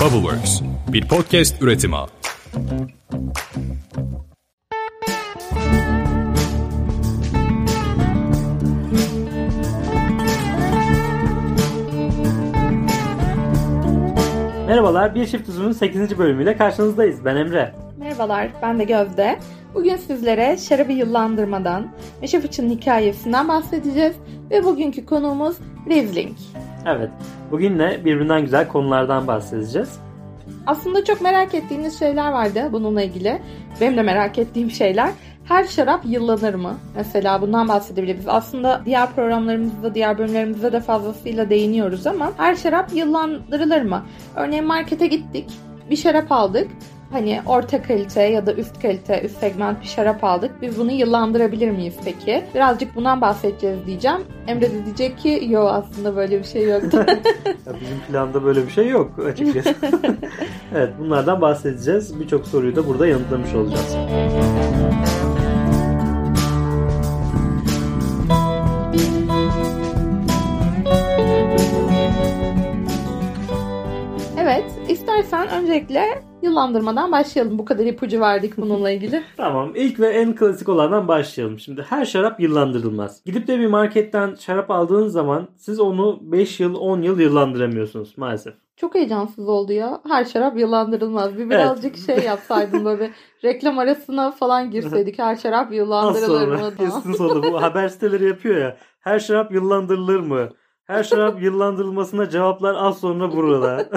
Bubbleworks, bir podcast üretimi. Merhabalar, Bir Çift Uzun'un 8. bölümüyle karşınızdayız. Ben Emre. Merhabalar, ben de Gözde. Bugün sizlere şarabı yıllandırmadan, Meşe Fıçı'nın hikayesinden bahsedeceğiz ve bugünkü konuğumuz Riesling. Evet, bugün de birbirinden güzel konulardan bahsedeceğiz. Aslında çok merak ettiğiniz şeyler vardı bununla ilgili. Benim de merak ettiğim şeyler. Her şarap yıllanır mı? Mesela bundan bahsedebiliriz. Aslında diğer programlarımızda, diğer bölümlerimizde de fazlasıyla değiniyoruz ama her şarap yıllandırılır mı? Örneğin markete gittik, bir şarap aldık. Hani orta kalite ya da üst kalite, üst segment bir şarap aldık. Biz bunu yıllandırabilir miyiz peki? Birazcık bundan bahsedeceğiz diyeceğim. Emre de diyecek ki yok aslında böyle bir şey yoktu. ya bizim planda böyle bir şey yok açıkçası. evet bunlardan bahsedeceğiz. Birçok soruyu da burada yanıtlamış olacağız. İstersen öncelikle yıllandırmadan başlayalım. Bu kadar ipucu verdik bununla ilgili. tamam, ilk ve en klasik olandan başlayalım. Şimdi her şarap yıllandırılmaz. Gidip de bir marketten şarap aldığınız zaman siz onu 5 yıl, 10 yıl yıllandıramıyorsunuz maalesef. Çok heyecansız oldu ya. Her şarap yıllandırılmaz. Bir birazcık evet. şey yapsaydım böyle reklam arasına falan girseydik. Her şarap yıllandırılır mı? Kesin sonu. Bu haber siteleri yapıyor ya. Her şarap yıllandırılır mı? Her şarap yıllandırılmasına cevaplar az sonra burada.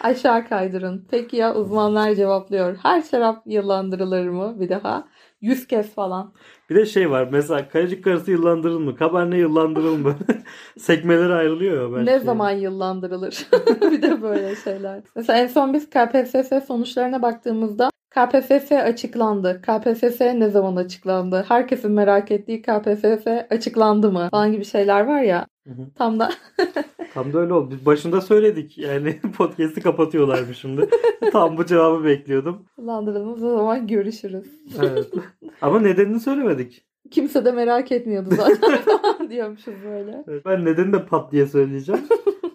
Aşağı kaydırın. Peki ya uzmanlar cevaplıyor. Her şarap yıllandırılır mı? Bir daha. Yüz kez falan. Bir de şey var mesela kayacık karısı yıllandırılır mı? Kabarne yıllandırılır mı? Sekmeler ayrılıyor ya belki. Ne zaman yıllandırılır? bir de böyle şeyler. Mesela en son biz KPSS sonuçlarına baktığımızda KPSS açıklandı. KPSS ne zaman açıklandı? Herkesin merak ettiği KPSS açıklandı mı? Falan gibi şeyler var ya. Hı hı. Tam da Tam da öyle oldu. Biz başında söyledik. Yani podcast'i kapatıyorlarmış şimdi. Tam bu cevabı bekliyordum. Landırılmaz o zaman görüşürüz. evet. Ama nedenini söylemedik. Kimse de merak etmiyordu zaten diyormuşuz böyle. Evet, ben nedeni de pat diye söyleyeceğim.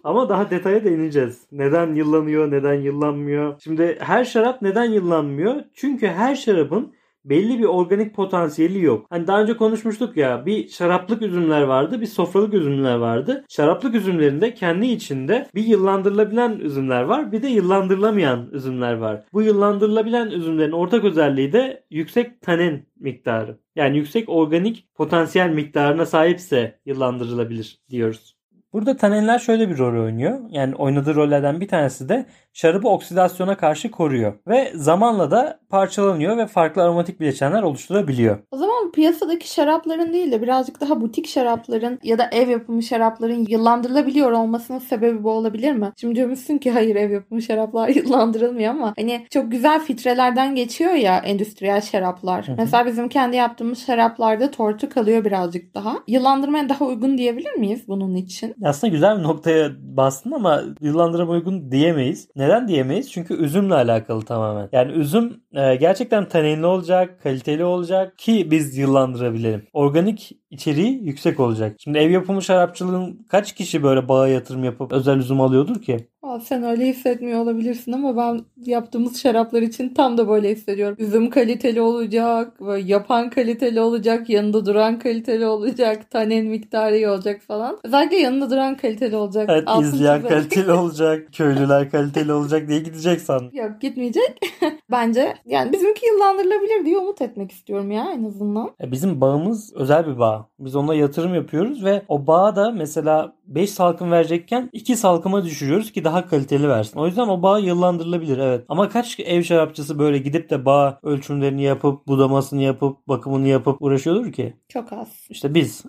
Ama daha detaya değineceğiz. Neden yıllanıyor, neden yıllanmıyor? Şimdi her şarap neden yıllanmıyor? Çünkü her şarabın belli bir organik potansiyeli yok. Hani daha önce konuşmuştuk ya bir şaraplık üzümler vardı bir sofralık üzümler vardı. Şaraplık üzümlerinde kendi içinde bir yıllandırılabilen üzümler var bir de yıllandırılamayan üzümler var. Bu yıllandırılabilen üzümlerin ortak özelliği de yüksek tanin miktarı. Yani yüksek organik potansiyel miktarına sahipse yıllandırılabilir diyoruz. Burada taninler şöyle bir rol oynuyor. Yani oynadığı rollerden bir tanesi de şarabı oksidasyona karşı koruyor. Ve zamanla da parçalanıyor ve farklı aromatik bileşenler oluşturabiliyor. O zaman piyasadaki şarapların değil de birazcık daha butik şarapların ya da ev yapımı şarapların yıllandırılabiliyor olmasının sebebi bu olabilir mi? Şimdi diyormuşsun ki hayır ev yapımı şaraplar yıllandırılmıyor ama hani çok güzel filtrelerden geçiyor ya endüstriyel şaraplar. Hı hı. Mesela bizim kendi yaptığımız şaraplarda tortu kalıyor birazcık daha. Yıllandırmaya daha uygun diyebilir miyiz bunun için? Aslında güzel bir noktaya bastın ama yıllandırma uygun diyemeyiz. Neden diyemeyiz? Çünkü üzümle alakalı tamamen. Yani üzüm e, gerçekten taninli olacak, kaliteli olacak ki biz yıllandırabilelim. Organik içeriği yüksek olacak. Şimdi ev yapımı şarapçılığın kaç kişi böyle bağa yatırım yapıp özel üzüm alıyordur ki? Sen öyle hissetmiyor olabilirsin ama ben yaptığımız şaraplar için tam da böyle hissediyorum. Üzüm kaliteli olacak, yapan kaliteli olacak, yanında duran kaliteli olacak, tanin miktarı iyi olacak falan. Özellikle yanında duran kaliteli olacak. Evet, Altın izleyen kaliteli olacak, köylüler kaliteli olacak diye gidecek sandım. Yok gitmeyecek. Bence yani bizimki yıllandırılabilir diye umut etmek istiyorum ya en azından. E, bizim bağımız özel bir bağ. Biz ona yatırım yapıyoruz ve o bağa da mesela 5 salkım verecekken 2 salkıma düşürüyoruz ki daha kaliteli versin. O yüzden o bağ yıllandırılabilir evet. Ama kaç ev şarapçısı böyle gidip de bağ ölçümlerini yapıp budamasını yapıp bakımını yapıp uğraşıyordur ki? Çok az. İşte biz.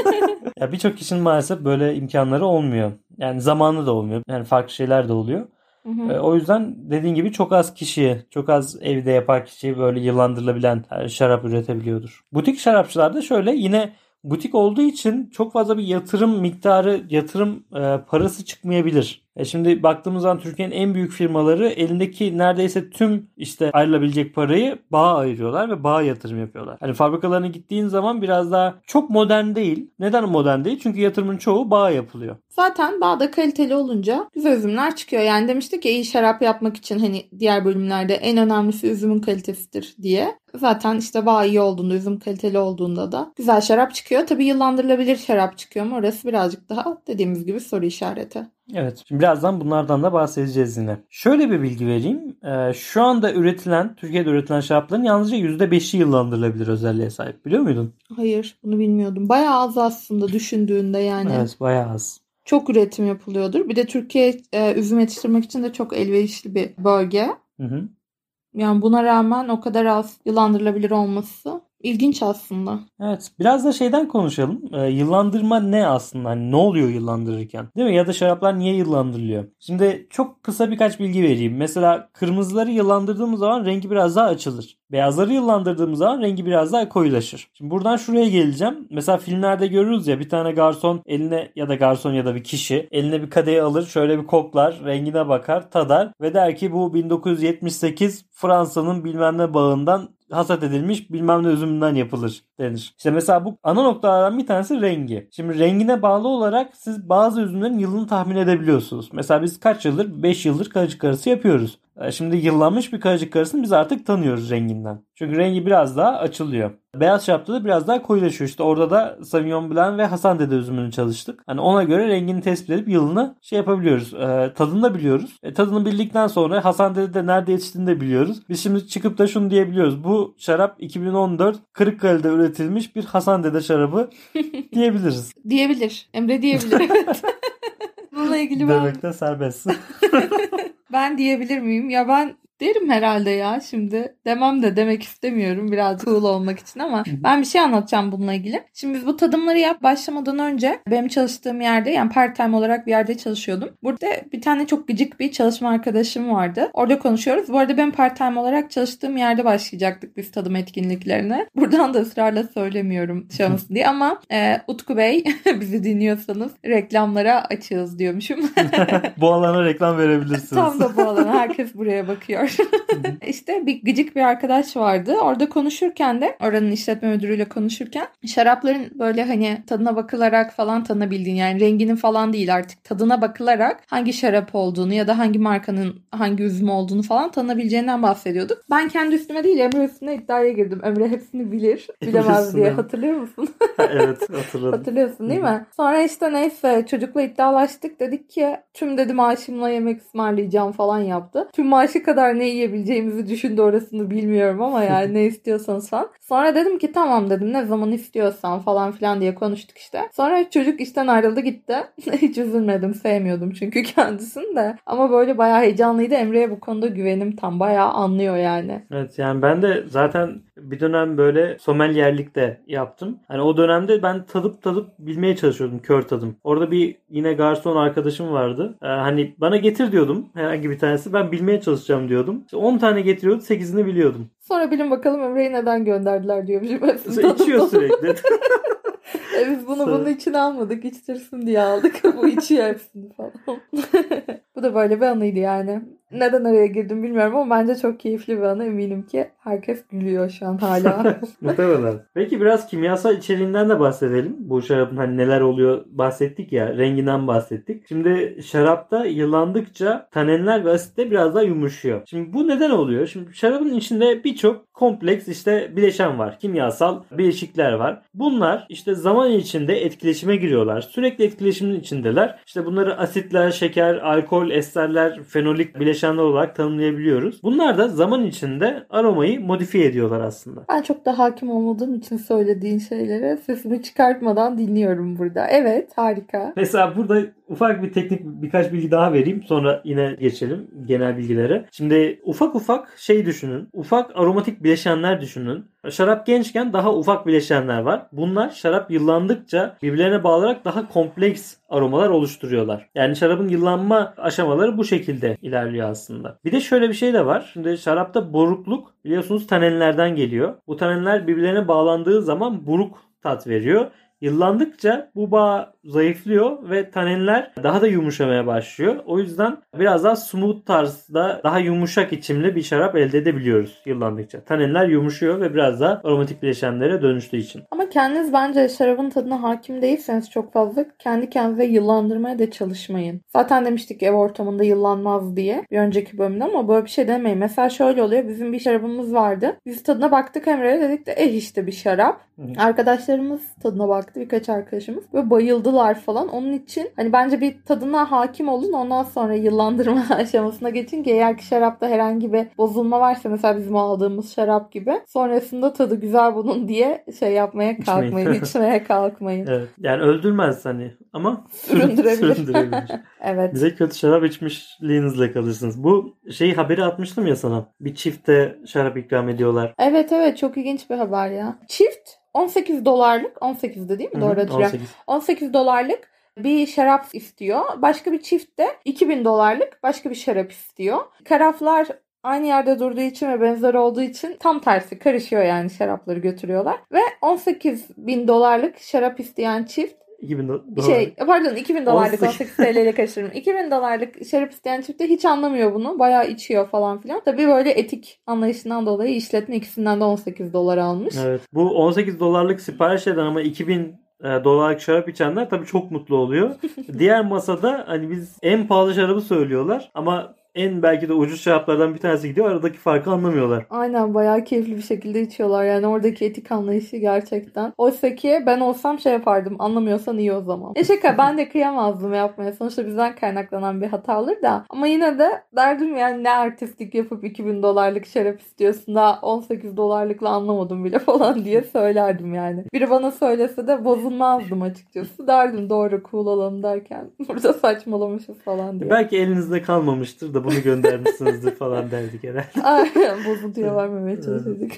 ya birçok kişinin maalesef böyle imkanları olmuyor. Yani zamanı da olmuyor. Yani farklı şeyler de oluyor. Hı hı. E, o yüzden dediğin gibi çok az kişiye, çok az evde yapar kişi böyle yıllandırılabilen e, şarap üretebiliyordur. Butik şarapçılarda şöyle yine butik olduğu için çok fazla bir yatırım miktarı, yatırım e, parası çıkmayabilir. E şimdi baktığımız zaman Türkiye'nin en büyük firmaları elindeki neredeyse tüm işte ayrılabilecek parayı bağa ayırıyorlar ve bağa yatırım yapıyorlar. Hani fabrikalarına gittiğin zaman biraz daha çok modern değil. Neden modern değil? Çünkü yatırımın çoğu bağa yapılıyor. Zaten bağda kaliteli olunca güzel üzümler çıkıyor. Yani demiştik ki iyi şarap yapmak için hani diğer bölümlerde en önemlisi üzümün kalitesidir diye. Zaten işte bağ iyi olduğunda, üzüm kaliteli olduğunda da güzel şarap çıkıyor. Tabii yıllandırılabilir şarap çıkıyor mu orası birazcık daha dediğimiz gibi soru işareti. Evet. Şimdi birazdan bunlardan da bahsedeceğiz yine. Şöyle bir bilgi vereyim. Ee, şu anda üretilen, Türkiye'de üretilen şarapların yalnızca %5'i yıllandırılabilir özelliğe sahip. Biliyor muydun? Hayır bunu bilmiyordum. Bayağı az aslında düşündüğünde yani. Evet bayağı az. Çok üretim yapılıyordur. Bir de Türkiye e, üzüm yetiştirmek için de çok elverişli bir bölge. Hı hı. Yani buna rağmen o kadar az yılandırılabilir olması ilginç aslında. Evet. Biraz da şeyden konuşalım. Ee, yıllandırma ne aslında? Hani ne oluyor yıllandırırken? Değil mi? Ya da şaraplar niye yıllandırılıyor? Şimdi çok kısa birkaç bilgi vereyim. Mesela kırmızıları yıllandırdığımız zaman rengi biraz daha açılır. Beyazları yıllandırdığımız zaman rengi biraz daha koyulaşır. Şimdi buradan şuraya geleceğim. Mesela filmlerde görürüz ya bir tane garson eline ya da garson ya da bir kişi eline bir kadeh alır şöyle bir koklar rengine bakar tadar ve der ki bu 1978 Fransa'nın bilmem ne bağından hasat edilmiş bilmem ne üzümünden yapılır denir. İşte mesela bu ana noktalardan bir tanesi rengi. Şimdi rengine bağlı olarak siz bazı üzümlerin yılını tahmin edebiliyorsunuz. Mesela biz kaç yıldır 5 yıldır kayıcık arası yapıyoruz. E, şimdi yıllanmış bir kayıcık arasını biz artık tanıyoruz renginden. Çünkü rengi biraz daha açılıyor. Beyaz şarapta da biraz daha koyulaşıyor. İşte orada da Sauvignon Blanc ve Hasan Dede üzümünü çalıştık. Hani ona göre rengini tespit edip yılını şey yapabiliyoruz. E, tadını da biliyoruz. E, tadını bildikten sonra Hasan Dede'de nerede yetiştiğini de biliyoruz. Biz şimdi çıkıp da şunu diyebiliyoruz. Bu şarap 2014 Kırıkkale'de üretilmiş bir Hasan Dede şarabı diyebiliriz. Diyebilir. Emre diyebilir. Evet. Bununla ilgili ben, Demekte serbest. ben diyebilir miyim? Ya ben derim herhalde ya şimdi. Demem de demek istemiyorum biraz cool olmak için ama ben bir şey anlatacağım bununla ilgili. Şimdi biz bu tadımları yap başlamadan önce benim çalıştığım yerde yani part time olarak bir yerde çalışıyordum. Burada bir tane çok gıcık bir çalışma arkadaşım vardı. Orada konuşuyoruz. Bu arada ben part time olarak çalıştığım yerde başlayacaktık biz tadım etkinliklerine. Buradan da ısrarla söylemiyorum şansın diye ama e, Utku Bey bizi dinliyorsanız reklamlara açığız diyormuşum. bu alana reklam verebilirsiniz. Tam da bu alana herkes buraya bakıyor. işte bir gıcık bir arkadaş vardı. Orada konuşurken de oranın işletme müdürüyle konuşurken şarapların böyle hani tadına bakılarak falan tanınabildiğin yani renginin falan değil artık tadına bakılarak hangi şarap olduğunu ya da hangi markanın hangi üzüm olduğunu falan tanınabileceğinden bahsediyorduk. Ben kendi üstüme değil Emre üstüne iddiaya girdim. Emre hepsini bilir. Bilemez diye. Hatırlıyor musun? evet hatırladım. Hatırlıyorsun değil mi? Sonra işte neyse çocukla iddialaştık. Dedik ki tüm dedi maaşımla yemek ısmarlayacağım falan yaptı. Tüm maaşı kadar ne yiyebileceğimizi düşündü orasını bilmiyorum ama yani ne istiyorsanız falan. Sonra dedim ki tamam dedim ne zaman istiyorsan falan filan diye konuştuk işte. Sonra çocuk işten ayrıldı gitti. Hiç üzülmedim sevmiyordum çünkü kendisini de. Ama böyle bayağı heyecanlıydı. Emre'ye bu konuda güvenim tam bayağı anlıyor yani. Evet yani ben de zaten bir dönem böyle sommelyerlikte yaptım. Hani o dönemde ben tadıp tadıp bilmeye çalışıyordum kör tadım. Orada bir yine garson arkadaşım vardı. Ee, hani bana getir diyordum herhangi bir tanesi. Ben bilmeye çalışacağım diyordum. İşte 10 tane getiriyordu 8'ini biliyordum. Sonra bilin bakalım Emre'yi neden gönderdiler diyormuşum. İçiyor sürekli. e biz bunu bunun için almadık. İçtirsin diye aldık. Bu içiyor hepsini falan. Bu da böyle bir anıydı yani. Neden araya girdim bilmiyorum ama bence çok keyifli bir anı. Eminim ki herkes gülüyor şu an hala. Muhtemelen. Peki biraz kimyasal içeriğinden de bahsedelim. Bu şarabın hani neler oluyor bahsettik ya. Renginden bahsettik. Şimdi şarapta yıllandıkça tanenler ve asitte biraz daha yumuşuyor. Şimdi bu neden oluyor? Şimdi şarabın içinde birçok kompleks işte bileşen var. Kimyasal bileşikler var. Bunlar işte zaman içinde etkileşime giriyorlar. Sürekli etkileşimin içindeler. İşte bunları asitler, şeker, alkol, esterler, fenolik bileşenler olarak tanımlayabiliyoruz. Bunlar da zaman içinde aromayı modifiye ediyorlar aslında. Ben çok da hakim olmadığım için söylediğin şeylere sesimi çıkartmadan dinliyorum burada. Evet harika. Mesela burada ufak bir teknik birkaç bilgi daha vereyim. Sonra yine geçelim genel bilgilere. Şimdi ufak ufak şey düşünün. Ufak aromatik bileşenler düşünün. Şarap gençken daha ufak bileşenler var. Bunlar şarap yıllandıkça birbirlerine bağlayarak daha kompleks aromalar oluşturuyorlar. Yani şarabın yıllanma aşamaları bu şekilde ilerliyor aslında. Bir de şöyle bir şey de var. Şimdi şarapta borukluk biliyorsunuz tanenlerden geliyor. Bu tanenler birbirlerine bağlandığı zaman buruk tat veriyor Yıllandıkça bu bağ zayıflıyor ve tanenler daha da yumuşamaya başlıyor. O yüzden biraz daha smooth tarzda daha yumuşak içimli bir şarap elde edebiliyoruz yıllandıkça. Tanenler yumuşuyor ve biraz daha aromatik bileşenlere dönüştüğü için. Ama kendiniz bence şarabın tadına hakim değilseniz çok fazla kendi kendinize yıllandırmaya da çalışmayın. Zaten demiştik ev ortamında yıllanmaz diye bir önceki bölümde ama böyle bir şey demeyin. Mesela şöyle oluyor bizim bir şarabımız vardı. Biz tadına baktık Emre'ye dedik de eh işte bir şarap. Arkadaşlarımız tadına baktı birkaç arkadaşımız ve bayıldılar falan. Onun için hani bence bir tadına hakim olun ondan sonra yıllandırma aşamasına geçin ki eğer ki şarapta herhangi bir bozulma varsa mesela bizim aldığımız şarap gibi sonrasında tadı güzel bunun diye şey yapmaya kalkmayın, içmeye kalkmayın. Evet. Yani öldürmez hani ama Süründürebilir. süründürebilir. Evet. Bize kötü şarap içmişliğinizle kalırsınız. Bu şeyi haberi atmıştım ya sana. Bir çifte şarap ikram ediyorlar. Evet evet çok ilginç bir haber ya. Çift 18 dolarlık 18'de değil mi? Doğru Hı hatırlıyorum. 18. 18 dolarlık bir şarap istiyor. Başka bir çift de 2000 dolarlık başka bir şarap istiyor. Karaflar aynı yerde durduğu için ve benzer olduğu için tam tersi karışıyor yani şarapları götürüyorlar. Ve 18 bin dolarlık şarap isteyen çift 2000 do- dolar. şey pardon 2000 dolarlık 18 18 TL ile karıştırdım. 2000 dolarlık şarap isteyen çift de hiç anlamıyor bunu. Bayağı içiyor falan filan. Tabii böyle etik anlayışından dolayı işletme ikisinden de 18 dolar almış. Evet. Bu 18 dolarlık sipariş eden ama 2000 e, dolarlık şarap içenler tabii çok mutlu oluyor. Diğer masada hani biz en pahalı şarabı söylüyorlar ama en belki de ucuz şaraplardan bir tanesi gidiyor. Aradaki farkı anlamıyorlar. Aynen bayağı keyifli bir şekilde içiyorlar. Yani oradaki etik anlayışı gerçekten. Oysa ki ben olsam şey yapardım. Anlamıyorsan iyi o zaman. E şaka ben de kıyamazdım yapmaya. Sonuçta bizden kaynaklanan bir hata olur da. Ama yine de derdim yani ne artistlik yapıp 2000 dolarlık şarap istiyorsun da 18 dolarlıkla anlamadım bile falan diye söylerdim yani. Biri bana söylese de bozulmazdım açıkçası. Derdim doğru cool olalım derken burada saçmalamışız falan diye. Belki elinizde kalmamıştır da bunu göndermişsinizdir falan derdik herhalde. Aynen bozuntuya vermemeye çalışıyorduk.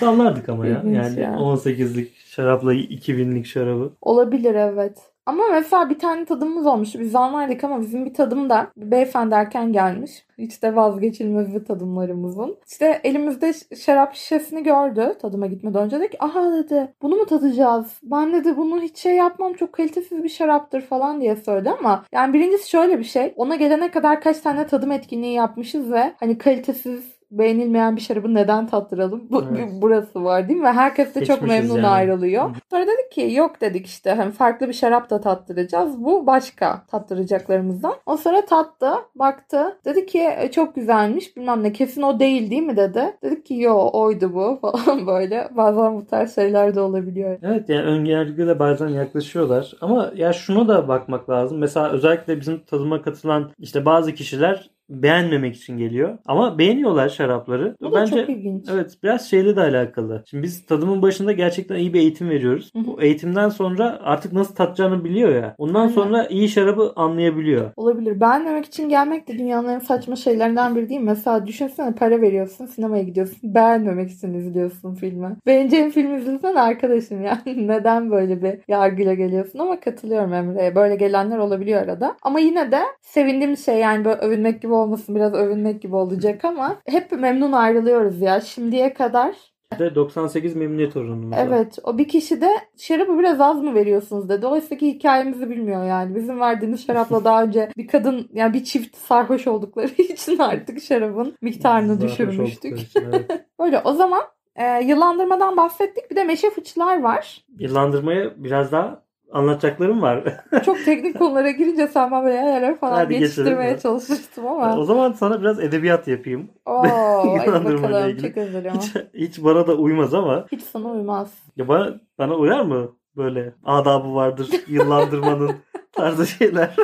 Anlardık ama ya. Yani ya. 18'lik şarapla 2000'lik şarabı. Olabilir evet. Ama mesela bir tane tadımımız olmuştu. Biz anlardık ama bizim bir tadım da beyefendi erken gelmiş. Hiç de vazgeçilmez bir tadımlarımızın. İşte elimizde şarap şişesini gördü tadıma gitmeden önce. Dedi ki aha dedi bunu mu tadacağız? Ben dedi bunu hiç şey yapmam çok kalitesiz bir şaraptır falan diye söyledi ama yani birincisi şöyle bir şey. Ona gelene kadar kaç tane tadım etkinliği yapmışız ve hani kalitesiz beğenilmeyen bir şarabı neden tattıralım? Bu, Evet. Burası var değil mi? Herkes de çok Seçmişiz memnun yani. ayrılıyor. Sonra dedik ki yok dedik işte hani farklı bir şarap da tattıracağız. Bu başka tattıracaklarımızdan. O sonra tattı, baktı. Dedi ki "E, çok güzelmiş bilmem ne kesin o değil değil mi dedi. Dedik ki yo oydu bu falan böyle. Bazen bu tarz şeyler de olabiliyor. Evet yani önyargıyla bazen yaklaşıyorlar. Ama ya şuna da bakmak lazım. Mesela özellikle bizim tadıma katılan işte bazı kişiler beğenmemek için geliyor. Ama beğeniyorlar şarapları. Bu da Bence çok ilginç. Evet biraz şeyle de alakalı. Şimdi biz tadımın başında gerçekten iyi bir eğitim veriyoruz. Hı hı. Bu eğitimden sonra artık nasıl tatacağını biliyor ya. Ondan Aynen. sonra iyi şarabı anlayabiliyor. Olabilir. Beğenmemek için gelmek de dünyanın en saçma şeylerinden biri değil mi? Mesela düşünsene para veriyorsun, sinemaya gidiyorsun. Beğenmemek için izliyorsun filmi. Beğeneceğin film izlesen arkadaşım yani. Neden böyle bir yargıyla geliyorsun? Ama katılıyorum Emre'ye. Böyle gelenler olabiliyor arada. Ama yine de sevindiğim şey yani böyle övünmek gibi olmasın. Biraz övünmek gibi olacak ama hep memnun ayrılıyoruz ya. Şimdiye kadar de 98 memnuniyet oranımız. Evet o bir kişi de şarabı biraz az mı veriyorsunuz dedi. Oysa ki hikayemizi bilmiyor yani. Bizim verdiğimiz şarapla daha önce bir kadın yani bir çift sarhoş oldukları için artık şarabın miktarını Sarhoş düşürmüştük. için, evet. Böyle o zaman e, yıllandırmadan bahsettik. Bir de meşe fıçılar var. Yıllandırmaya biraz daha anlatacaklarım var. Çok teknik konulara girince sen bana böyle yerlere falan Hadi geçiştirmeye ya. çalışmıştım ama. o zaman sana biraz edebiyat yapayım. Oo, bakalım. ilgili. Çok özledim. Hiç, hiç bana da uymaz ama Hiç sana uymaz. ya bana, bana uyar mı böyle adabı vardır yıllandırmanın tarzı şeyler.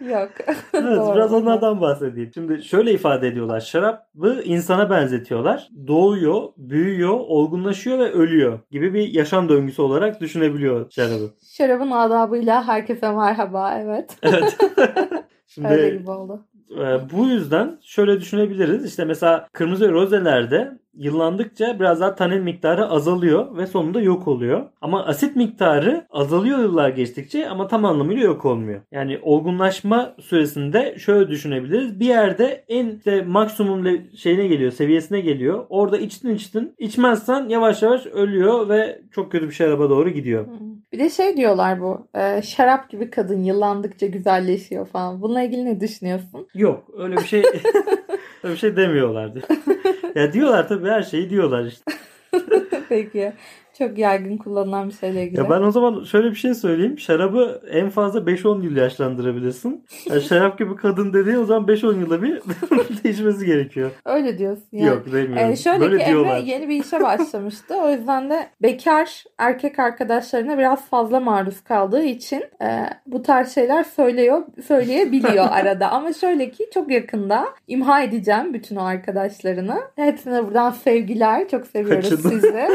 Yok. Evet Doğru. biraz onlardan bahsedeyim. Şimdi şöyle ifade ediyorlar. Şarabı insana benzetiyorlar. Doğuyor, büyüyor, olgunlaşıyor ve ölüyor gibi bir yaşam döngüsü olarak düşünebiliyor şarabı. Şarabın adabıyla herkese merhaba. Evet. Evet. Öyle Şimdi gibi oldu. e, bu yüzden şöyle düşünebiliriz. İşte mesela kırmızı rozelerde yıllandıkça biraz daha tanin miktarı azalıyor ve sonunda yok oluyor. Ama asit miktarı azalıyor yıllar geçtikçe ama tam anlamıyla yok olmuyor. Yani olgunlaşma süresinde şöyle düşünebiliriz. Bir yerde en işte maksimum şeyine geliyor, seviyesine geliyor. Orada içtin içtin. içmezsen yavaş yavaş ölüyor ve çok kötü bir şaraba doğru gidiyor. Bir de şey diyorlar bu. e, şarap gibi kadın yıllandıkça güzelleşiyor falan. Bununla ilgili ne düşünüyorsun? Yok öyle bir şey öyle bir şey demiyorlardı. ya diyorlar tabii her şeyi diyorlar işte. Peki. Çok yaygın kullanılan bir şeyle ilgili. Ya ben o zaman şöyle bir şey söyleyeyim. Şarabı en fazla 5-10 yıl yaşlandırabilirsin. Yani şarap gibi kadın dediğin o zaman 5-10 yılda bir değişmesi gerekiyor. Öyle diyorsun. Yani. Yok demiyorum. Ee, şöyle Böyle ki diyorlar. Emre yeni bir işe başlamıştı. O yüzden de bekar erkek arkadaşlarına biraz fazla maruz kaldığı için e, bu tarz şeyler söylüyor, söyleyebiliyor arada. Ama şöyle ki çok yakında imha edeceğim bütün o arkadaşlarını. Hepsine buradan sevgiler. Çok seviyoruz Kaçın. sizi.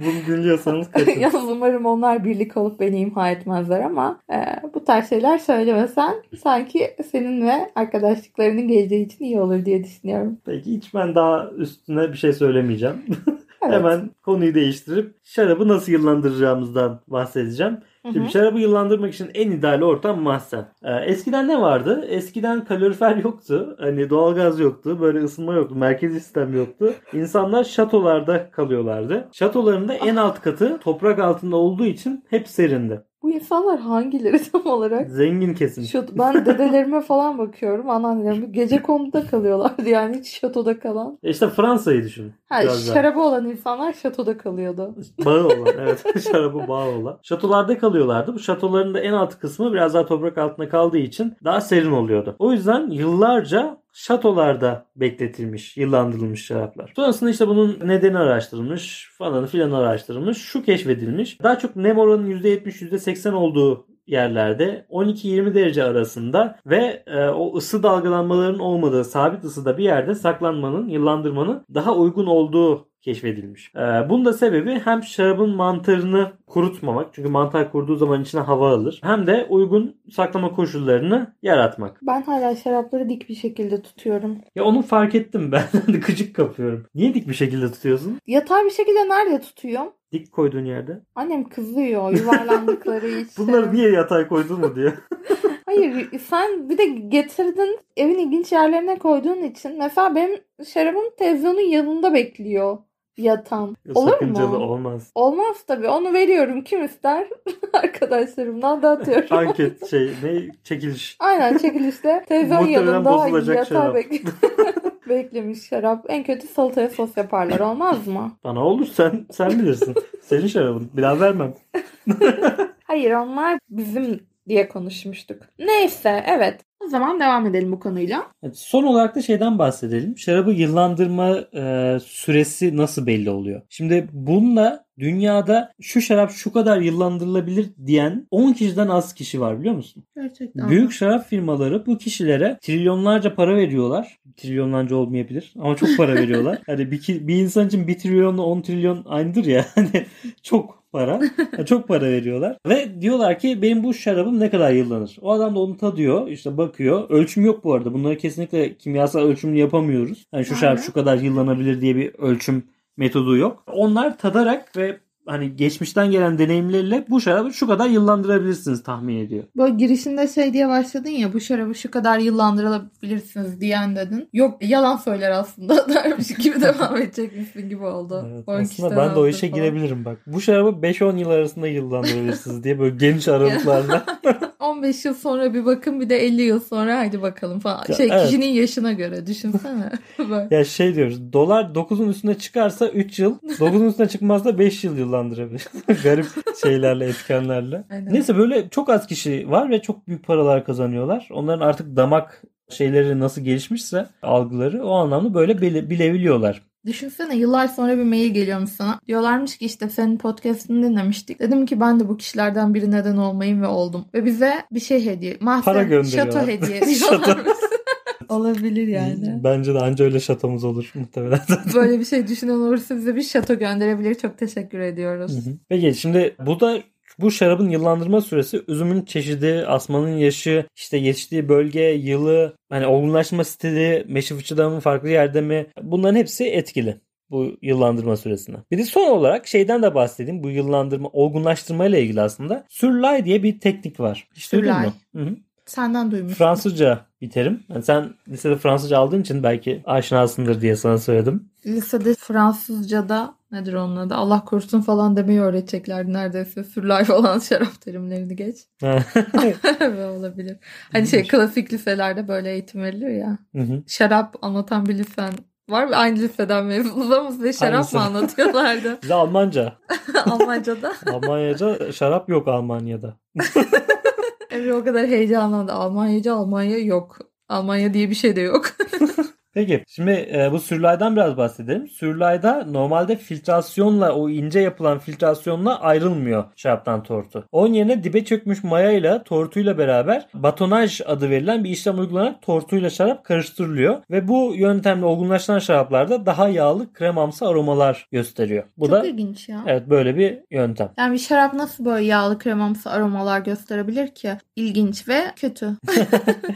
Bunu dinliyorsanız kaçın. Yalnız umarım onlar birlik olup beni imha etmezler ama e, bu tarz şeyler söylemesen sanki senin ve arkadaşlıklarının geleceği için iyi olur diye düşünüyorum. Peki hiç ben daha üstüne bir şey söylemeyeceğim. Evet. Hemen konuyu değiştirip şarabı nasıl yıllandıracağımızdan bahsedeceğim. Hı hı. Şimdi şarabı yıllandırmak için en ideal ortam mahzen. Ee, eskiden ne vardı? Eskiden kalorifer yoktu. Hani doğalgaz yoktu. Böyle ısınma yoktu. Merkezi sistem yoktu. İnsanlar şatolarda kalıyorlardı. Şatolarında en alt katı toprak altında olduğu için hep serindi. Bu insanlar hangileri tam olarak? Zengin kesim. Şu, ben dedelerime falan bakıyorum. Anneannelerime gece konuda kalıyorlardı yani hiç şatoda kalan. E İşte Fransa'yı düşün. Ha, Biraz daha. şarabı olan insanlar şatoda kalıyordu. Bağı olan evet şarabı bağı olan. Şatolarda kalıyorlardı. Bu şatoların da en alt kısmı biraz daha toprak altında kaldığı için daha serin oluyordu. O yüzden yıllarca şatolarda bekletilmiş, yıllandırılmış şaraplar. Sonrasında işte bunun nedeni araştırılmış, falan filan araştırılmış. Şu keşfedilmiş. Daha çok nem oranının %70-%80 olduğu yerlerde 12-20 derece arasında ve e, o ısı dalgalanmalarının olmadığı sabit ısıda bir yerde saklanmanın, yıllandırmanın daha uygun olduğu keşfedilmiş. E, bunun da sebebi hem şarabın mantarını kurutmamak çünkü mantar kuruduğu zaman içine hava alır. Hem de uygun saklama koşullarını yaratmak. Ben hala şarapları dik bir şekilde tutuyorum. Ya onu fark ettim ben. Gıcık kapıyorum. Niye dik bir şekilde tutuyorsun? Yatay bir şekilde nerede tutuyorum? Dik koyduğun yerde. Annem kızıyor yuvarlandıkları için. Bunları niye yatay koydun mu diyor. Hayır sen bir de getirdin evin ilginç yerlerine koyduğun için. Mesela benim şarabım televizyonun yanında bekliyor yatan. Olur Sakıncalı mu? olmaz. Olmaz tabii. Onu veriyorum. Kim ister? Arkadaşlarımdan dağıtıyorum. Anket şey ne çekiliş. Aynen çekilişte televizyon yanında yatağı şarap. bek- beklemiş şarap. En kötü salataya sos yaparlar olmaz mı? Bana olur sen sen bilirsin. Senin şarabın. Bir daha vermem. Hayır onlar bizim diye konuşmuştuk. Neyse evet. O zaman devam edelim bu konuyla. Evet, Son olarak da şeyden bahsedelim. Şarabı yıllandırma e, süresi nasıl belli oluyor? Şimdi bununla dünyada şu şarap şu kadar yıllandırılabilir diyen 10 kişiden az kişi var biliyor musun? Gerçekten. Büyük şarap firmaları bu kişilere trilyonlarca para veriyorlar. Trilyonlarca olmayabilir ama çok para veriyorlar. Hani bir, bir insan için 1 trilyonla 10 trilyon aynıdır ya. Hani çok para. Yani çok para veriyorlar. Ve diyorlar ki benim bu şarabım ne kadar yıllanır? O adam da onu tadıyor. işte bakıyor. Ölçüm yok bu arada. Bunları kesinlikle kimyasal ölçümünü yapamıyoruz. Yani şu şarap şu kadar yıllanabilir diye bir ölçüm metodu yok. Onlar tadarak ve hani geçmişten gelen deneyimleriyle bu şarabı şu kadar yıllandırabilirsiniz tahmin ediyor. Böyle girişinde şey diye başladın ya bu şarabı şu kadar yıllandırabilirsiniz diyen dedin. Yok yalan söyler aslında dermiş gibi devam edecekmişsin gibi oldu. Evet, 12 aslında ben de o işe falan. girebilirim bak. Bu şarabı 5-10 yıl arasında yıllandırabilirsiniz diye böyle geniş aralıklarla. 15 yıl sonra bir bakın bir de 50 yıl sonra hadi bakalım falan. Şey evet. kişinin yaşına göre düşünsene. Ya şey diyoruz. Dolar 9'un üstüne çıkarsa 3 yıl. 9'un üstüne çıkmazsa 5 yıl yıllandırabilir. Garip şeylerle, etkenlerle. Aynen. Neyse böyle çok az kişi var ve çok büyük paralar kazanıyorlar. Onların artık damak şeyleri nasıl gelişmişse algıları o anlamda böyle bile, bilebiliyorlar. Düşünsene yıllar sonra bir mail geliyormuş sana. Diyorlarmış ki işte senin podcastını dinlemiştik. Dedim ki ben de bu kişilerden biri neden olmayayım ve oldum. Ve bize bir şey hediye. Para Mahzen gönderiyorlar. şato hediye Şato. ediyorlarmış. Olabilir yani. Bence de anca öyle şatomuz olur muhtemelen. Böyle bir şey düşünen olursa bize bir şato gönderebilir. Çok teşekkür ediyoruz. Hı hı. Peki şimdi bu da bu şarabın yıllandırma süresi üzümün çeşidi, asmanın yaşı, işte yetiştiği bölge, yılı, hani olgunlaşma stili, meşe fıçıda mı farklı yerde mi bunların hepsi etkili. bu yıllandırma süresine. Bir de son olarak şeyden de bahsedeyim. Bu yıllandırma, olgunlaştırma ile ilgili aslında. Sürlay diye bir teknik var. Hiç duydun Sürlay. mu? Hı hı. Senden duymuştum. Fransızca bir terim. Yani sen lisede Fransızca aldığın için belki aşinasındır diye sana söyledim. Lisede Fransızca'da nedir onun adı? Allah korusun falan demeyi öğreteceklerdi neredeyse. Sürlay falan şarap terimlerini geç. Ve olabilir. Hani şey klasik liselerde böyle eğitim veriliyor ya. Hı hı. Şarap anlatan bir lisen var mı? Aynı liseden mezunuz ama size şarap Aynısı. mı anlatıyorlardı? Bize Almanca. Almanca'da. Almanyaca şarap yok Almanya'da. Emre o kadar heyecanlandı. Almanyaca Almanya yok. Almanya diye bir şey de yok. Peki şimdi e, bu sürlaydan biraz bahsedelim. Sürlayda normalde filtrasyonla o ince yapılan filtrasyonla ayrılmıyor şaraptan tortu. Onun yerine dibe çökmüş mayayla tortuyla beraber batonaj adı verilen bir işlem uygulanarak tortuyla şarap karıştırılıyor. Ve bu yöntemle olgunlaştıran şaraplarda daha yağlı kremamsı aromalar gösteriyor. Bu Çok da ilginç ya. evet böyle bir yöntem. Yani bir şarap nasıl böyle yağlı kremamsı aromalar gösterebilir ki? İlginç ve kötü.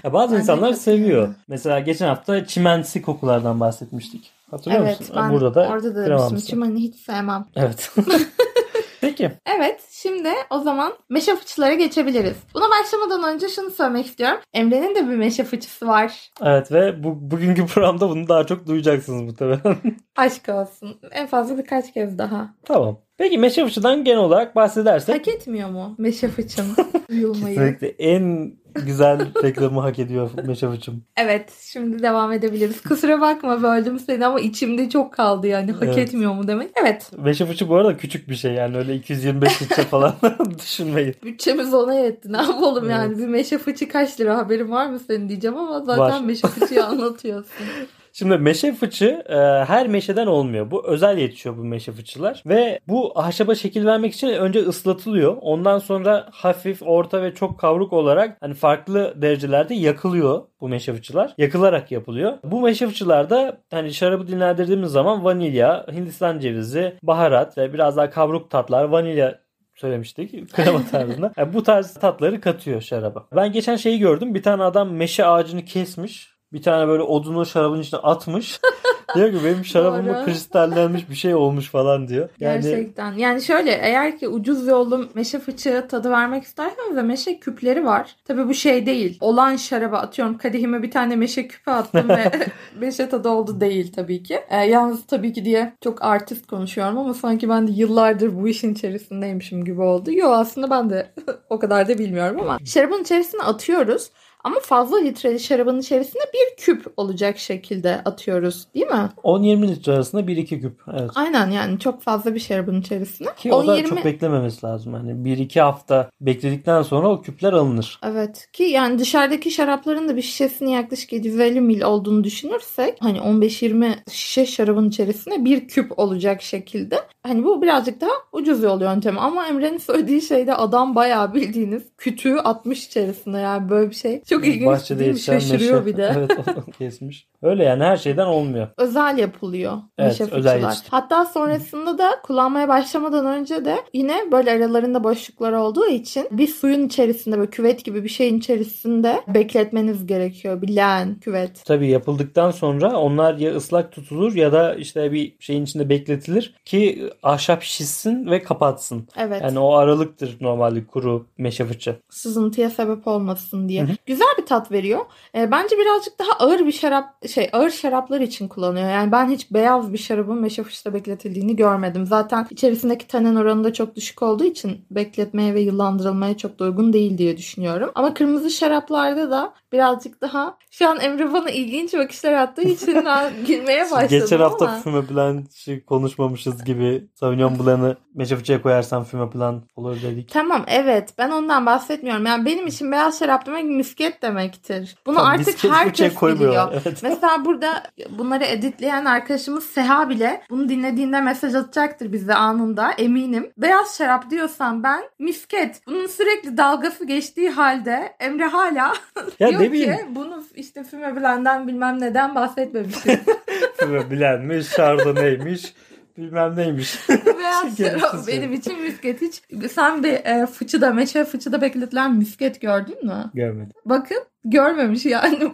Ya bazı insanlar seviyor. Mesela geçen hafta çimensi kokulardan bahsetmiştik. Hatırlıyor evet musun? ben Burada da orada da demiştim. Çimeni hiç sevmem. Evet. Peki. Evet şimdi o zaman meşe fıçılara geçebiliriz. Buna başlamadan önce şunu söylemek istiyorum. Emre'nin de bir meşe fıçısı var. Evet ve bu, bugünkü programda bunu daha çok duyacaksınız muhtemelen. Aşk olsun. En fazla birkaç kez daha. tamam. Peki meşe fıçıdan genel olarak bahsedersek Hak etmiyor mu meşe yulmayı? kesinlikle en güzel reklamı hak ediyor meşe fıçım. Evet şimdi devam edebiliriz. Kusura bakma böldüm seni ama içimde çok kaldı yani. Hak Evet. etmiyor mu demek. Evet Meşe fıçı bu arada küçük bir şey yani öyle 225 litre falan düşünmeyin. bütçemiz ona yetti. Ne yapalım Evet. yani bir meşe fıçı kaç lira haberin var mı senin diyeceğim ama zaten fıçıyı anlatıyorsun. Şimdi meşe fıçı e, her meşeden olmuyor. Bu özel yetişiyor bu meşe fıçılar. Ve bu ahşaba şekil vermek için önce ıslatılıyor. Ondan sonra hafif, orta ve çok kavruk olarak hani farklı derecelerde yakılıyor bu meşe fıçılar. Yakılarak yapılıyor. Bu meşe fıçılarda hani şarabı dinlendirdiğimiz zaman vanilya, hindistan cevizi, baharat ve biraz daha kavruk tatlar, vanilya söylemiştik krema tarzında. Yani bu tarz tatları katıyor şaraba. Ben geçen şeyi gördüm. Bir tane adam meşe ağacını kesmiş. Bir tane böyle odunu şarabın içine atmış. diyor ki benim şarabım Doğru. kristallenmiş bir şey olmuş falan diyor. Yani Gerçekten. Yani şöyle eğer ki ucuz yollu meşe fıçığı tadı vermek isterseniz de meşe küpleri var. Tabii bu şey değil. Olan şaraba atıyorum kadehime bir tane meşe küpü attım ve meşe tadı oldu değil tabii ki. Ee, yalnız tabii ki diye çok artist konuşuyorum ama sanki ben de yıllardır bu işin içerisindeymişim gibi oldu. Yo aslında ben de o kadar da bilmiyorum ama şarabın içerisine atıyoruz. Ama fazla litreli şarabın içerisine bir küp olacak şekilde atıyoruz değil mi? 10-20 litre arasında 1-2 küp. Evet. Aynen yani çok fazla bir şarabın içerisine. Ki o da 10-20 çok beklememesi lazım. Hani 1-2 hafta bekledikten sonra o küpler alınır. Evet ki yani dışarıdaki şarapların da bir şişesinin yaklaşık 750 mil olduğunu düşünürsek hani 15-20 şişe şarabın içerisine bir küp olacak şekilde hani bu birazcık daha ucuz yol yöntemi ama Emre'nin söylediği şeyde adam bayağı bildiğiniz kütüğü atmış içerisine yani böyle bir şey çok ilginç Bahçede değil mi? Şaşırıyor meşe. bir de. Evet kesmiş. Öyle yani her şeyden olmuyor. özel yapılıyor Evet, özel fıçılar. yetişti- Hatta sonrasında da kullanmaya başlamadan önce de yine böyle aralarında boşluklar olduğu için bir suyun içerisinde böyle küvet gibi bir şeyin içerisinde bekletmeniz gerekiyor. Bir leğen, küvet. Tabii yapıldıktan sonra onlar ya ıslak tutulur ya da işte bir şeyin içinde bekletilir ki ahşap şişsin ve kapatsın. Evet. Yani o aralıktır normalde kuru meşe fıçı. sızıntıya sebep olmasın diye. Hı hı. Güzel bir tat veriyor. Ee, bence birazcık daha ağır bir şarap şey ağır şaraplar için kullanıyor. Yani ben hiç beyaz bir şarabın meşe bekletildiğini görmedim. Zaten içerisindeki tanen oranı da çok düşük olduğu için bekletmeye ve yıllandırılmaya çok da uygun değil diye düşünüyorum. Ama kırmızı şaraplarda da birazcık daha şu an Emre bana ilginç bakışlar attığı için ben gülmeye başladım Geçen hafta ama. füme blanc konuşmamışız gibi Sauvignon Blanc'ı meşe fıçıya koyarsan füme blanc olur dedik. Tamam evet ben ondan bahsetmiyorum. Yani benim için beyaz şarap demek misket demektir. Bunu Tamam, artık herkes biliyor. Evet. Mesela burada bunları editleyen arkadaşımız Seha bile bunu dinlediğinde mesaj atacaktır bize anında eminim. Beyaz şarap diyorsan ben misket. Bunun sürekli dalgası geçtiği halde Emre hala Ya diyor ne bileyim ki bunu işte Füme Blan'dan bilmem neden bahsetmemişiz. füme blanch'miş, chardonnay'miş, bilmem neymiş. Şarap şey. benim için misket hiç. Sen bir e, fıçıda meşe fıçıda bekletilen misket gördün mü? Görmedim. Bakın görmemiş yani.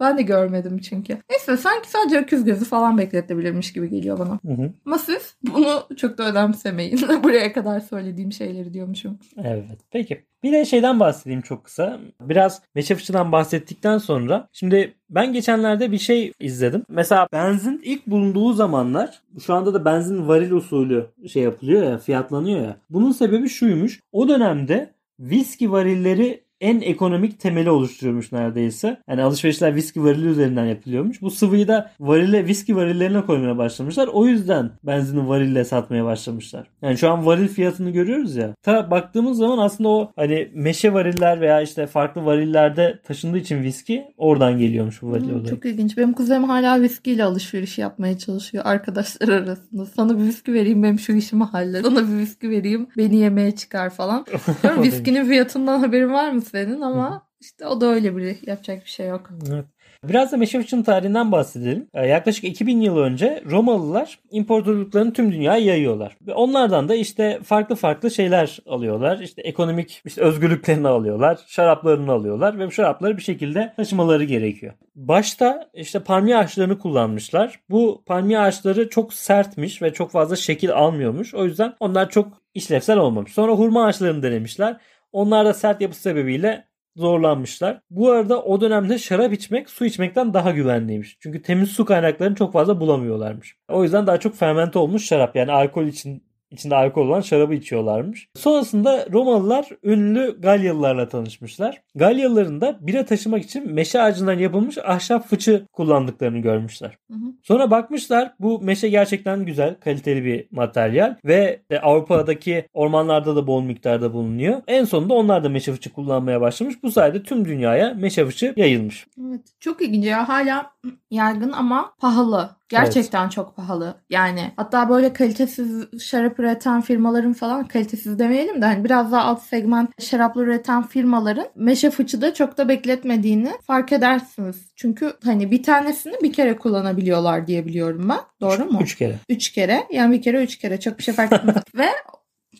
Ben de görmedim çünkü. Neyse sanki sadece öküz gözü falan bekletebilirmiş gibi geliyor bana. Hı hı. Ama siz bunu çok da önemsemeyin. Buraya kadar söylediğim şeyleri diyormuşum. Evet. Peki. Bir de şeyden bahsedeyim çok kısa. Biraz meşe bahsettikten sonra. Şimdi ben geçenlerde bir şey izledim. Mesela benzin ilk bulunduğu zamanlar şu anda da benzin varil usulü şey yapılıyor ya fiyatlanıyor ya. Bunun sebebi şuymuş. O dönemde viski varilleri en ekonomik temeli oluşturuyormuş neredeyse. Yani alışverişler viski varili üzerinden yapılıyormuş. Bu sıvıyı da varile, viski varillerine koymaya başlamışlar. O yüzden benzini varille satmaya başlamışlar. Yani şu an varil fiyatını görüyoruz ya. Ta baktığımız zaman aslında o hani meşe variller veya işte farklı varillerde taşındığı için viski oradan geliyormuş bu varil Hmm, olayı. çok ilginç. Benim kuzenim hala viskiyle alışveriş yapmaya çalışıyor arkadaşlar arasında. Sana bir viski vereyim benim şu işimi hallet. Sana bir viski vereyim beni yemeğe çıkar falan. Diyorum, viskinin fiyatından haberin var mı senin ama işte o da öyle biri. Yapacak bir şey yok. Evet. Biraz da meşe fıçının tarihinden bahsedelim. Ee, Yaklaşık 2000 yıl önce Romalılar imparatorluklarını tüm dünyaya yayıyorlar. Ve onlardan da işte farklı farklı şeyler alıyorlar. İşte ekonomik işte özgürlüklerini alıyorlar. Şaraplarını alıyorlar ve bu şarapları bir şekilde taşımaları gerekiyor. Başta işte palmiye ağaçlarını kullanmışlar. Bu palmiye ağaçları çok sertmiş ve çok fazla şekil almıyormuş. O yüzden onlar çok işlevsel olmamış. Sonra hurma ağaçlarını denemişler. Onlar da sert yapısı sebebiyle zorlanmışlar. Bu arada o dönemde şarap içmek su içmekten daha güvenliymiş. Çünkü temiz su kaynaklarını çok fazla bulamıyorlarmış. O yüzden daha çok fermente olmuş şarap yani alkol için içinde alkol olan şarabı içiyorlarmış. Sonrasında Romalılar ünlü Galyalılarla tanışmışlar. Galyalıların da bira taşımak için meşe ağacından yapılmış ahşap fıçı kullandıklarını görmüşler. Hı hı. Sonra bakmışlar bu meşe gerçekten güzel, kaliteli bir materyal ve de Avrupa'daki ormanlarda da bol miktarda bulunuyor. En sonunda onlar da meşe fıçı kullanmaya başlamış. Bu sayede tüm dünyaya meşe fıçı yayılmış. Evet. Çok ilginç ya. Hala yaygın ama pahalı. Gerçekten çok pahalı. Yani hatta böyle kalitesiz şarap üreten firmaların falan kalitesiz demeyelim de hani biraz daha alt segment şaraplar üreten firmaların meşe fıçıda çok da bekletmediğini fark edersiniz. Çünkü hani bir tanesini bir kere kullanabiliyorlar diye biliyorum ben. Doğru mu? Üç kere. Üç kere. Yani bir kere üç kere. Çok bir şey fark etmez. Ve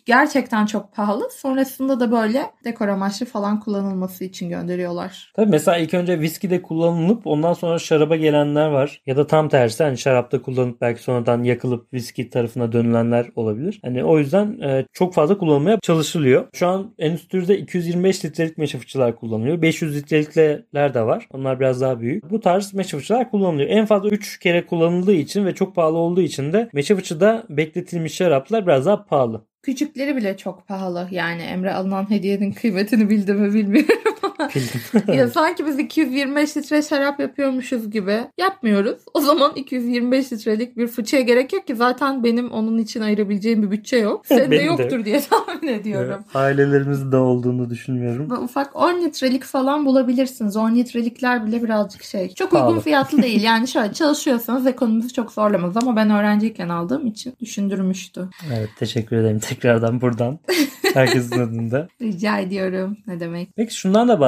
gerçekten çok pahalı. Sonrasında da böyle dekor amaçlı falan kullanılması için gönderiyorlar. Tabii mesela ilk önce viskide kullanılıp ondan sonra şaraba gelenler var. Ya da tam tersi hani şarapta kullanıp belki sonradan yakılıp viski tarafına dönülenler olabilir. Hani o yüzden e, çok fazla kullanılmaya çalışılıyor. Şu an endüstride 225 litrelik meşe fıçılar kullanılıyor. 500 litrelikler de var. Onlar biraz daha büyük. Bu tarz meşe fıçılar kullanılıyor. En fazla 3 kere kullanıldığı için ve çok pahalı olduğu için de meşe fıçıda bekletilmiş şaraplar biraz daha pahalı. Küçükleri bile çok pahalı. Yani Emre alınan hediyenin kıymetini bildi mi bilmiyorum. ya sanki biz 225 litre şarap yapıyormuşuz gibi yapmıyoruz. O zaman 225 litrelik bir fıçıya gerek yok ki zaten benim onun için ayırabileceğim bir bütçe yok. Senin de yoktur diye tahmin ediyorum. Ailelerimizde de olduğunu düşünmüyorum. Böyle ufak 10 litrelik falan bulabilirsiniz. 10 litrelikler bile birazcık şey. Çok Pahalı. uygun fiyatlı değil. Yani şöyle çalışıyorsanız ekonomisi çok zorlamaz ama ben öğrenciyken aldığım için düşündürmüştü. Evet teşekkür ederim tekrardan buradan. Herkesin adında. Rica ediyorum. Ne demek? Peki şundan da bahsedelim.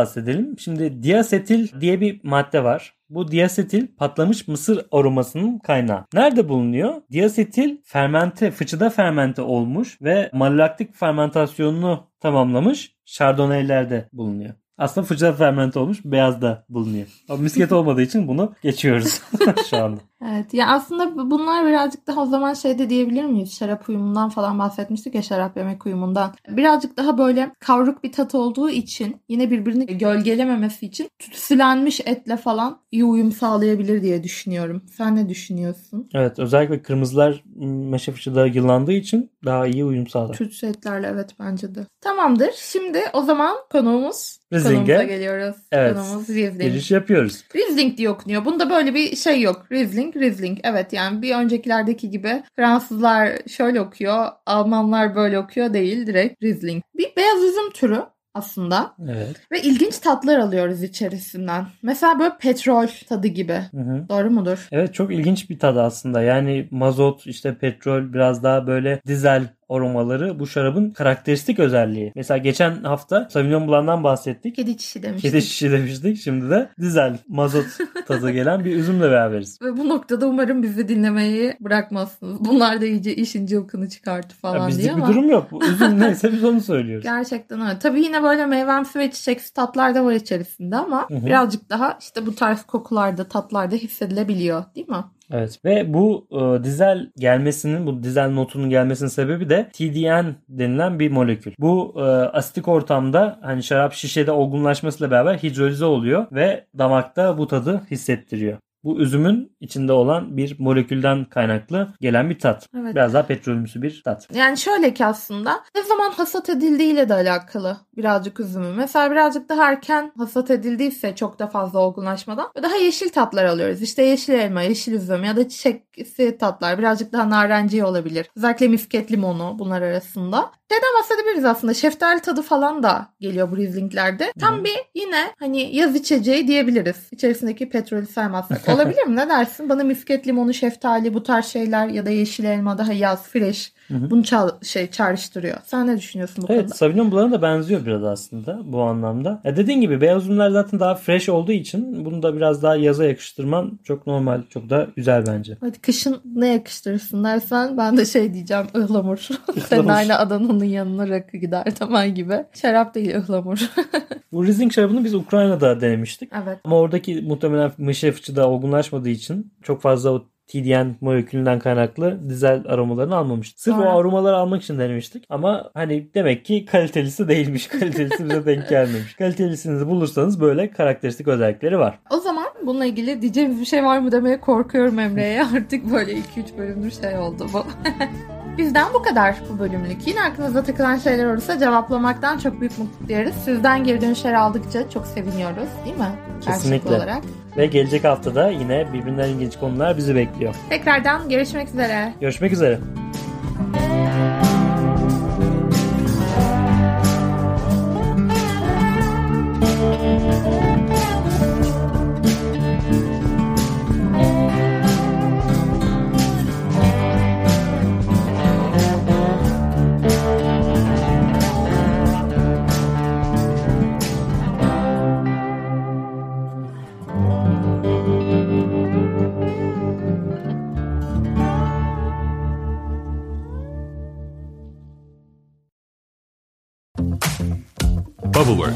Şimdi diasetil diye bir madde var. Bu diasetil patlamış mısır aromasının kaynağı. Nerede bulunuyor? Diasetil fermente, fıçıda fermente olmuş ve malolaktik fermentasyonunu tamamlamış şardonnaylerde bulunuyor. Aslında fıçıda fermente olmuş beyazda bulunuyor. Ama misket olmadığı için bunu geçiyoruz şu anda. Evet ya aslında bunlar birazcık daha o zaman şey de diyebilir miyiz? Şarap uyumundan falan bahsetmiştik ya şarap yemek uyumundan. Birazcık daha böyle kavruk bir tat olduğu için yine birbirini gölgelememesi için tütsülenmiş etle falan iyi uyum sağlayabilir diye düşünüyorum. Sen ne düşünüyorsun? Evet özellikle kırmızılar meşe fıçıda yıllandığı için daha iyi uyum sağlar. Tütsü etlerle evet bence de. Tamamdır. Şimdi o zaman konuğumuz Riesling'e. geliyoruz. Evet. Konumuz Riesling. Giriş yapıyoruz. Riesling diye okunuyor. Bunda böyle bir şey yok. Riesling, Riesling. Evet yani bir öncekilerdeki gibi Fransızlar şöyle okuyor, Almanlar böyle okuyor değil. Direkt Riesling. Bir beyaz üzüm türü aslında. Evet. Ve ilginç tatlar alıyoruz içerisinden. Mesela böyle petrol tadı gibi. Hı hı. Doğru mudur? Evet çok ilginç bir tadı aslında. Yani mazot, işte petrol biraz daha böyle dizel aromaları bu şarabın karakteristik özelliği. Mesela geçen hafta Sauvignon Blanc'dan bahsettik. Kedi çişi demiştik. Kedi şişi demiştik. Şimdi de dizel mazot tadı gelen bir üzümle beraberiz. Ve bu noktada umarım bizi dinlemeyi bırakmazsınız. Bunlar da iyice işin cılkını çıkarttı falan Ya diye bizlik bir ama. durum yok. Bu üzüm neyse biz onu söylüyoruz. Gerçekten öyle. Tabii yine böyle meyvemsi ve çiçeksi tatlar da var içerisinde ama birazcık daha işte bu tarz kokularda, tatlarda hissedilebiliyor değil mi? Evet ve bu e, dizel gelmesinin bu dizel notunun gelmesinin sebebi de TDN denilen bir molekül. Bu e, asitik ortamda hani şarap şişede olgunlaşmasıyla beraber hidrolize oluyor ve damakta bu tadı hissettiriyor. Bu üzümün içinde olan bir molekülden kaynaklı gelen bir tat. Evet. Biraz daha petrolümsü bir tat. Yani şöyle ki aslında ne zaman hasat edildiğiyle de alakalı birazcık üzümü. Mesela birazcık daha erken hasat edildiyse çok da fazla olgunlaşmadan daha yeşil tatlar alıyoruz. İşte yeşil elma, yeşil üzüm ya da çiçeksi tatlar birazcık daha narenciye olabilir. Özellikle misket limonu bunlar arasında. Şeyden bahsedebiliriz aslında. Şeftali tadı falan da geliyor bu Riesling'lerde. Tam bir yine hani yaz içeceği diyebiliriz. İçerisindeki petrolü saymazsak. Olabilir mi? Ne dersin? Bana misket limonu, şeftali bu tarz şeyler ya da yeşil elma daha yaz, fresh. Hı hı. Bunu çal- şey çağrıştırıyor. Sen ne düşünüyorsun bu Evet konuda? Sauvignon Blanc'a da benziyor biraz aslında bu anlamda. Ya dediğin gibi beyaz ürünler zaten daha fresh olduğu için bunu da biraz daha yaza yakıştırman çok normal, çok da güzel bence. Hadi kışın ne yakıştırırsın dersen ben de şey diyeceğim ıhlamur. Ihlamur. aynı Adana'nın yanına rakı gider tamam gibi. Şarap değil ıhlamur. Bu Riesling şarabını biz Ukrayna'da denemiştik. evet. Ama oradaki muhtemelen mışe fıçıda olgunlaşmadığı için çok fazla TDN molekülünden kaynaklı dizel aromalarını almamıştık. Sırf Doğru. o aromaları almak için denemiştik. Ama hani demek ki kalitelisi değilmiş. Kalitelisi bize denk gelmemiş. Kalitelisini bulursanız böyle karakteristik özellikleri var. O zaman bununla ilgili diyeceğimiz bir şey var mı demeye korkuyorum Emre'ye. Artık böyle 2-3 bölümdür şey oldu bu. Bizden bu kadar bu bölümlük. Yine aklınıza takılan şeyler olursa cevaplamaktan çok büyük mutluluk duyarız. Sizden geri dönüşler aldıkça çok seviniyoruz değil mi? Kesinlikle. olarak. Ve gelecek haftada yine birbirinden ilginç konular bizi bekliyor. Tekrardan görüşmek üzere. Görüşmek üzere.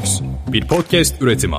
Box bir podcast üretimi.